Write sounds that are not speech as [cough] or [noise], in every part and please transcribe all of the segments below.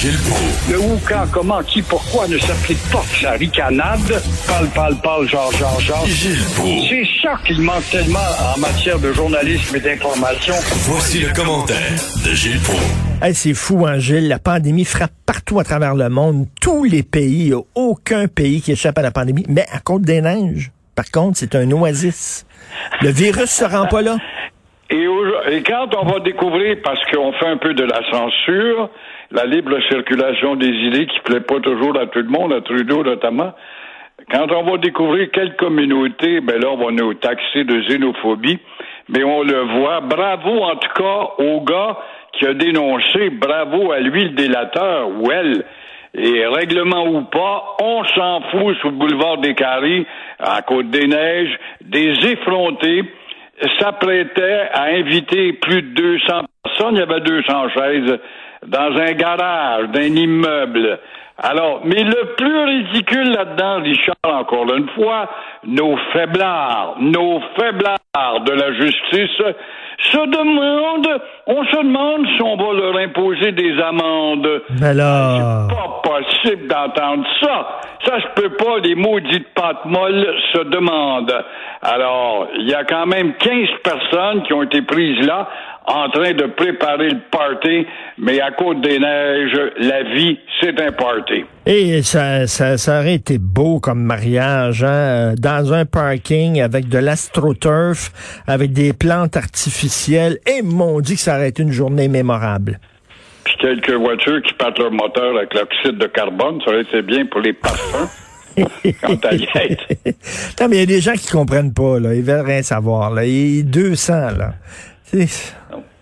Gilles Proulx. Le où, quand, comment, qui, pourquoi ne s'applique pas que sa ricanade? Parle, parle, parle, genre, genre, genre. Gilles Proulx. C'est ça qu'il manque tellement en matière de journalisme et d'information. Voici le commentaire de Gilles Proulx. Hey, c'est fou, hein, Gilles. La pandémie frappe partout à travers le monde. Tous les pays, il n'y a aucun pays qui échappe à la pandémie. Mais à Côte des Neiges, par contre, c'est un oasis. Le virus se rend pas là. Et quand on va découvrir, parce qu'on fait un peu de la censure, la libre circulation des idées qui plaît pas toujours à tout le monde, à Trudeau notamment, quand on va découvrir quelle communauté, ben là, on va nous taxer de xénophobie, mais on le voit. Bravo, en tout cas, au gars qui a dénoncé, bravo à lui, le délateur, ou elle. Et règlement ou pas, on s'en fout sur le boulevard des Caries, à Côte-des-Neiges, des effrontés s'apprêtait à inviter plus de 200 personnes. Il y avait 200 chaises dans un garage d'un immeuble. Alors, mais le plus ridicule là-dedans, Richard, encore une fois, nos faiblards, nos faiblards de la justice se demandent, on se demande si on va leur imposer des amendes. Mais là, C'est pas possible d'entendre ça. Ça se peut pas, les maudites pattes molles se demandent. Alors, il y a quand même 15 personnes qui ont été prises là en train de préparer le party, mais à Côte-des-Neiges, la vie, c'est un party. Et ça, ça, ça aurait été beau comme mariage, hein, euh, dans un parking avec de l'astroturf, avec des plantes artificielles. Et mon dit que ça aurait été une journée mémorable. Puis quelques voitures qui partent leur moteur avec l'oxyde de carbone, ça aurait été bien pour les parfums. [laughs] Quand non, mais il y a des gens qui comprennent pas, là. Ils veulent rien savoir, là. Il 200, là. C'est,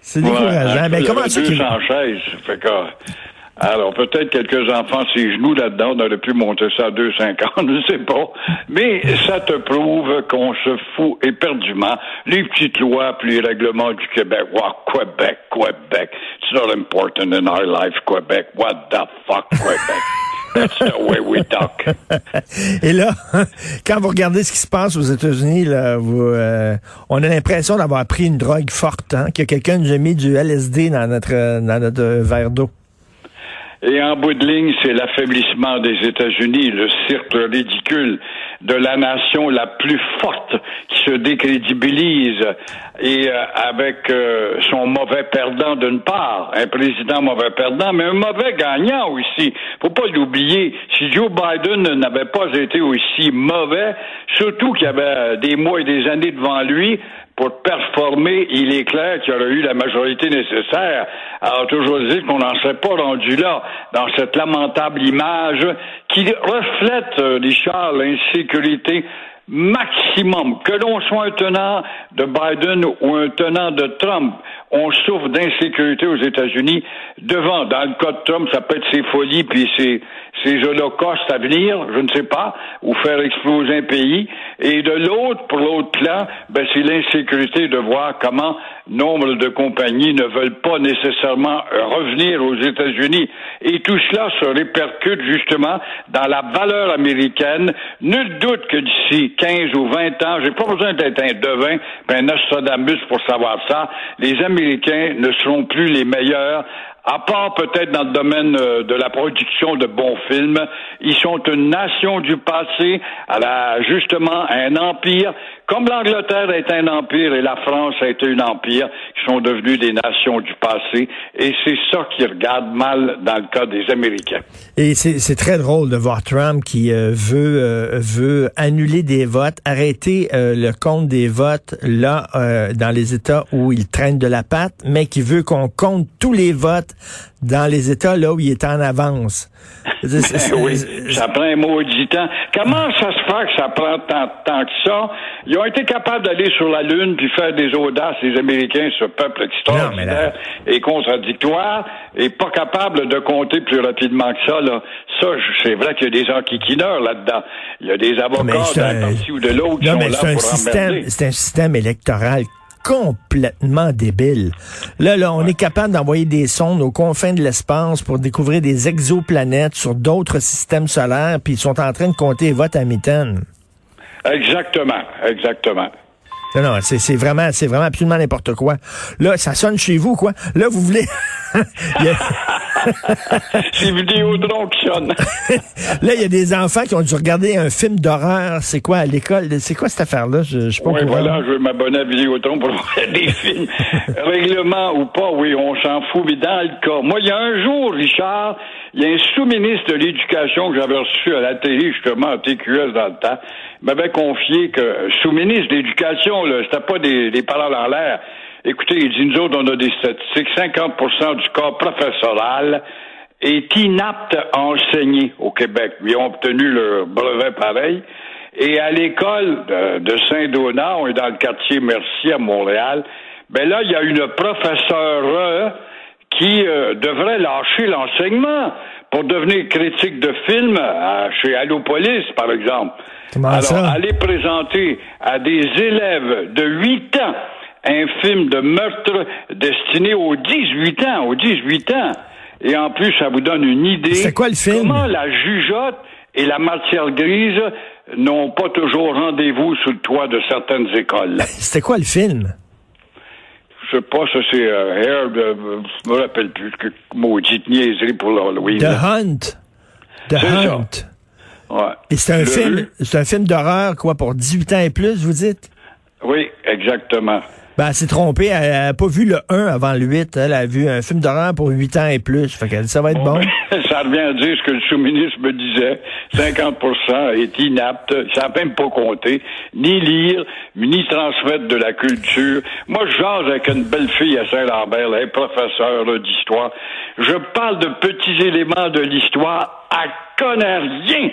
c'est décourageant. Ouais, mais comment ça qu'il- 200 chaises. Fait que, alors, peut-être quelques enfants, ses genoux là-dedans, on aurait pu monter ça à 2,50, [laughs] je ne sais pas. Mais ça te prouve qu'on se fout éperdument. Les petites lois puis les règlements du Québec. Wow, Québec, Québec. It's not important in our life, Québec. What the fuck, Québec? [laughs] That's the way we talk. Et là, [laughs] quand vous regardez ce qui se passe aux États-Unis, là, vous, euh, on a l'impression d'avoir pris une drogue forte, hein, que quelqu'un nous a mis du LSD dans notre, dans notre euh, verre d'eau. Et en bout de ligne, c'est l'affaiblissement des États-Unis, le cirque ridicule de la nation la plus forte qui se décrédibilise et euh, avec euh, son mauvais perdant d'une part, un président mauvais perdant, mais un mauvais gagnant aussi. Faut pas l'oublier. Si Joe Biden n'avait pas été aussi mauvais, surtout qu'il y avait des mois et des années devant lui, pour performer, il est clair qu'il aurait eu la majorité nécessaire. Alors, toujours dire qu'on n'en serait pas rendu là, dans cette lamentable image qui reflète, euh, Richard, l'insécurité maximum. Que l'on soit un tenant de Biden ou un tenant de Trump, on souffre d'insécurité aux États-Unis devant. Dans le cas de Trump, ça peut être ses folies puis ses, ses holocaustes à venir, je ne sais pas, ou faire exploser un pays. Et de l'autre, pour l'autre plan, ben, c'est l'insécurité de voir comment nombre de compagnies ne veulent pas nécessairement revenir aux États-Unis. Et tout cela se répercute justement dans la valeur américaine. Nul doute que d'ici 15 ou 20 ans, j'ai pas besoin d'être un devin, puis un Nostradamus pour savoir ça, les ne seront plus les meilleurs à part peut-être dans le domaine euh, de la production de bons films, ils sont une nation du passé, à la, justement un empire, comme l'Angleterre est un empire et la France a été un empire, sont devenus des nations du passé, et c'est ça qui regarde mal dans le cas des Américains. Et c'est très drôle de voir Trump qui euh, veut euh, veut annuler des votes, arrêter euh, le compte des votes là dans les États où il traîne de la patte, mais qui veut qu'on compte tous les votes dans les États là où il est en avance. [laughs] Oui, ça prend un maudit temps. Comment ça se fait que ça prend tant de temps que ça? Ils ont été capables d'aller sur la Lune puis faire des audaces, les Américains, ce peuple extraordinaire et contradictoire, et pas capable de compter plus rapidement que ça. Là. Ça, c'est vrai qu'il y a des gens qui quineur là-dedans. Il y a des avocats d'un un- parti ou de l'autre qui Non, sont mais là c'est un pour système, c'est un système électoral complètement débile. Là, là, on est capable d'envoyer des sondes aux confins de l'espace pour découvrir des exoplanètes sur d'autres systèmes solaires, puis ils sont en train de compter les votes à mitaine. Exactement, exactement. Non, non, c'est vraiment, c'est vraiment absolument n'importe quoi. Là, ça sonne chez vous, quoi. Là, vous voulez. [laughs] C'est Vidéotron qui sonne. là, il y a des enfants qui ont dû regarder un film d'horreur. C'est quoi à l'école? C'est quoi cette affaire-là? Je, je pas Oui, voilà, je vais m'abonner à Vidéotron pour [laughs] voir des films. Règlement ou pas, oui, on s'en fout. Mais dans le cas, moi, il y a un jour, Richard, il y a un sous-ministre de l'Éducation que j'avais reçu à la télé, justement, à TQS dans le temps, m'avait confié que sous-ministre de l'Éducation, c'était pas des, des paroles en l'air. Écoutez, il dit, nous autres, on a des statistiques, 50% du corps professoral est inapte à enseigner au Québec. Ils ont obtenu leur brevet pareil. Et à l'école de, Saint-Donat, on est dans le quartier Merci à Montréal, ben là, il y a une professeure qui euh, devrait lâcher l'enseignement pour devenir critique de film chez Allopolis, par exemple. Alors, aller présenter à des élèves de 8 ans un film de meurtre destiné aux 18 ans, aux 18 ans. Et en plus, ça vous donne une idée. C'est quoi le film? Comment la jugeote et la matière grise n'ont pas toujours rendez-vous sous le toit de certaines écoles. [laughs] C'était quoi le film? Je sais pas, ça c'est euh, de, je me rappelle plus que maudite niaiserie pour l'Halloween. The Hunt. The Hunt. Ouais. Et c'est un film, c'est un film d'horreur, quoi, pour 18 ans et plus, vous dites? Oui, exactement. Ben, elle s'est trompée. Elle n'a pas vu le 1 avant le 8. Elle a vu un film d'horreur pour 8 ans et plus. Fait qu'elle ça va être bon. [laughs] ça revient à dire ce que le sous-ministre me disait. 50% est inapte. Ça n'a même pas compté. Ni lire, ni transmettre de la culture. Moi, je jase avec une belle fille à Saint-Lambert. Elle est professeure d'histoire. Je parle de petits éléments de l'histoire. Elle connaît rien.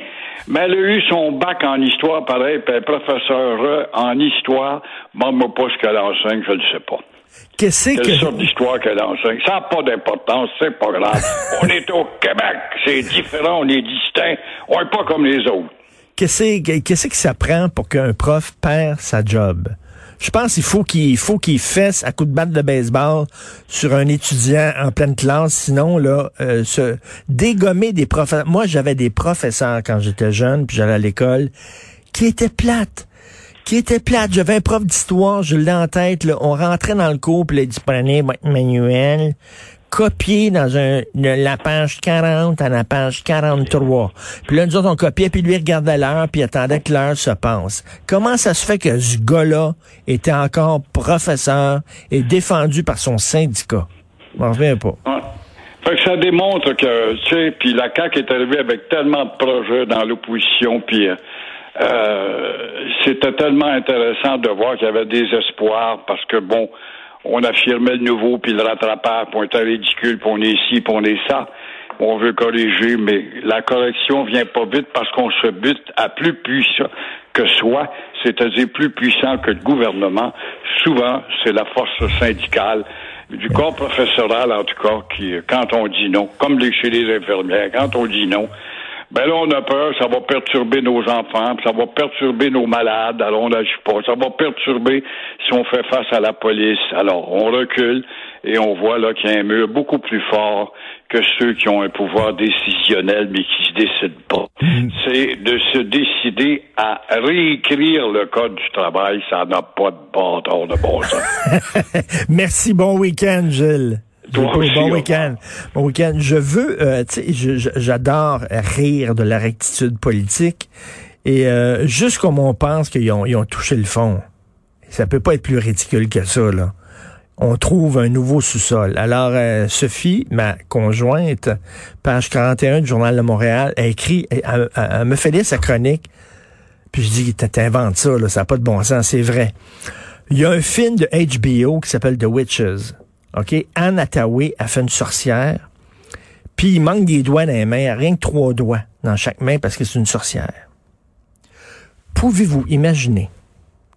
Mais elle a eu son bac en histoire, pareil, puis elle est professeure en histoire. Bon, moi pas ce qu'elle enseigne, je ne sais pas. Qu'est-ce que... Quelle sorte d'histoire qu'elle enseigne? Ça n'a pas d'importance, c'est pas grave. [laughs] on est au Québec, c'est différent, on est distinct, on n'est pas comme les autres. Qu'est-ce que ça prend pour qu'un prof perd sa job? Je pense qu'il faut qu'il faut qu'il fesse à coup de batte de baseball sur un étudiant en pleine classe, sinon là, euh, se dégommer des professeurs. Moi, j'avais des professeurs quand j'étais jeune, puis j'allais à l'école, qui étaient plates qui étaient plates. J'avais un prof d'histoire, je l'ai en tête, on rentrait dans le cours, puis il dit, prenez manuel, copier dans un, la page 40 à la page 43. Puis là, nous autres, on copiait, puis lui regardait l'heure, puis attendait que l'heure se passe. Comment ça se fait que ce gars-là était encore professeur et défendu par son syndicat? Je m'en reviens pas. Fait que ça démontre que, tu sais, puis la CAQ est arrivée avec tellement de projets dans l'opposition, puis euh, euh c'était tellement intéressant de voir qu'il y avait des espoirs, parce que, bon, on affirmait le nouveau, puis le rattrapage, puis on était ridicule, puis on est ici, puis on est ça. On veut corriger, mais la correction vient pas vite parce qu'on se bute à plus puissant que soi, c'est-à-dire plus puissant que le gouvernement. Souvent, c'est la force syndicale du corps professoral, en tout cas, qui, quand on dit non, comme chez les infirmières, quand on dit non, ben là, on a peur, ça va perturber nos enfants, ça va perturber nos malades, alors on n'agit pas. Ça va perturber si on fait face à la police. Alors, on recule et on voit là qu'il y a un mur beaucoup plus fort que ceux qui ont un pouvoir décisionnel mais qui se décident pas. Mm. C'est de se décider à réécrire le code du travail. Ça n'a pas de bâtard de bon sens. [laughs] Merci, bon week-end, Gilles bon week-end. Bon week-end. Je veux, euh, tu sais, j'adore rire de la rectitude politique. Et euh, juste comme on pense qu'ils ont, ils ont touché le fond, ça peut pas être plus ridicule que ça, là. On trouve un nouveau sous-sol. Alors, euh, Sophie, ma conjointe, page 41 du Journal de Montréal, a écrit, elle, me fait lire sa chronique, puis je dis, t'inventes ça, là, ça n'a pas de bon sens, c'est vrai. Il y a un film de HBO qui s'appelle The Witches. OK? Anne a fait une sorcière, puis il manque des doigts dans les mains, rien que trois doigts dans chaque main parce que c'est une sorcière. Pouvez-vous imaginer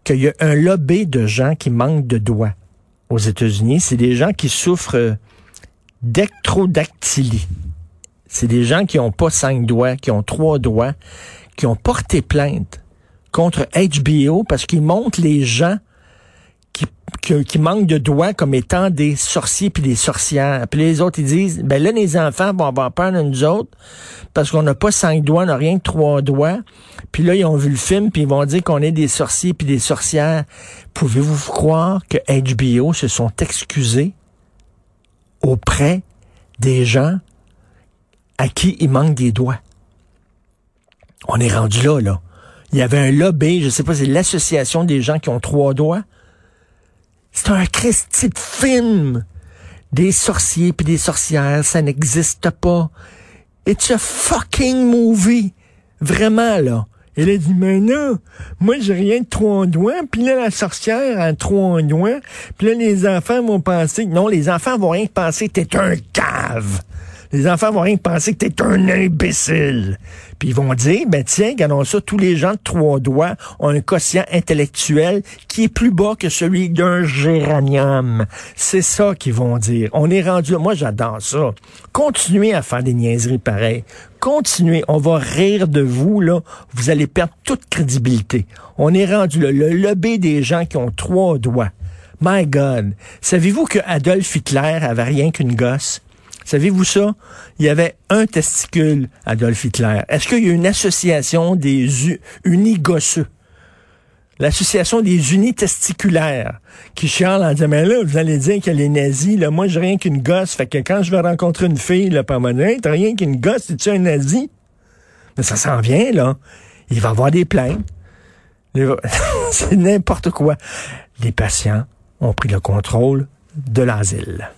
qu'il y a un lobby de gens qui manquent de doigts aux États-Unis? C'est des gens qui souffrent d'ectrodactylie. C'est des gens qui n'ont pas cinq doigts, qui ont trois doigts, qui ont porté plainte contre HBO parce qu'ils montrent les gens qui, manquent de doigts comme étant des sorciers puis des sorcières. Puis les autres, ils disent, ben là, les enfants vont avoir peur de nous autres parce qu'on n'a pas cinq doigts, on n'a rien que trois doigts. Puis là, ils ont vu le film, puis ils vont dire qu'on est des sorciers puis des sorcières. Pouvez-vous croire que HBO se sont excusés auprès des gens à qui il manque des doigts? On est rendu là, là. Il y avait un lobby, je sais pas, c'est l'association des gens qui ont trois doigts. C'est un Christy de film. Des sorciers puis des sorcières, ça n'existe pas. It's a fucking movie. Vraiment, là. Elle a dit, mais non, moi, j'ai rien de trois doigts. Puis là, la sorcière a trois doigts. Puis là, les enfants vont penser... Non, les enfants vont rien penser. T'es un cave. Les enfants vont rien penser que t'es un imbécile. Puis ils vont dire, ben tiens, regardons ça, tous les gens de trois doigts ont un quotient intellectuel qui est plus bas que celui d'un géranium. C'est ça qu'ils vont dire. On est rendu, moi j'adore ça. Continuez à faire des niaiseries pareilles. Continuez, on va rire de vous, là. Vous allez perdre toute crédibilité. On est rendu là. Le lobby des gens qui ont trois doigts. My God. Savez-vous que Adolf Hitler avait rien qu'une gosse? Savez-vous ça? Il y avait un testicule, Adolf Hitler. Est-ce qu'il y a une association des unigosseux? L'association des unitesticulaires qui chialent en disant, mais là, vous allez dire que les nazis, là, moi, j'ai rien qu'une gosse. Fait que quand je vais rencontrer une fille, là, par t'as rien qu'une gosse, es-tu un nazi? Mais ça s'en vient, là. Il va avoir des plaintes. [laughs] C'est n'importe quoi. Les patients ont pris le contrôle de l'asile.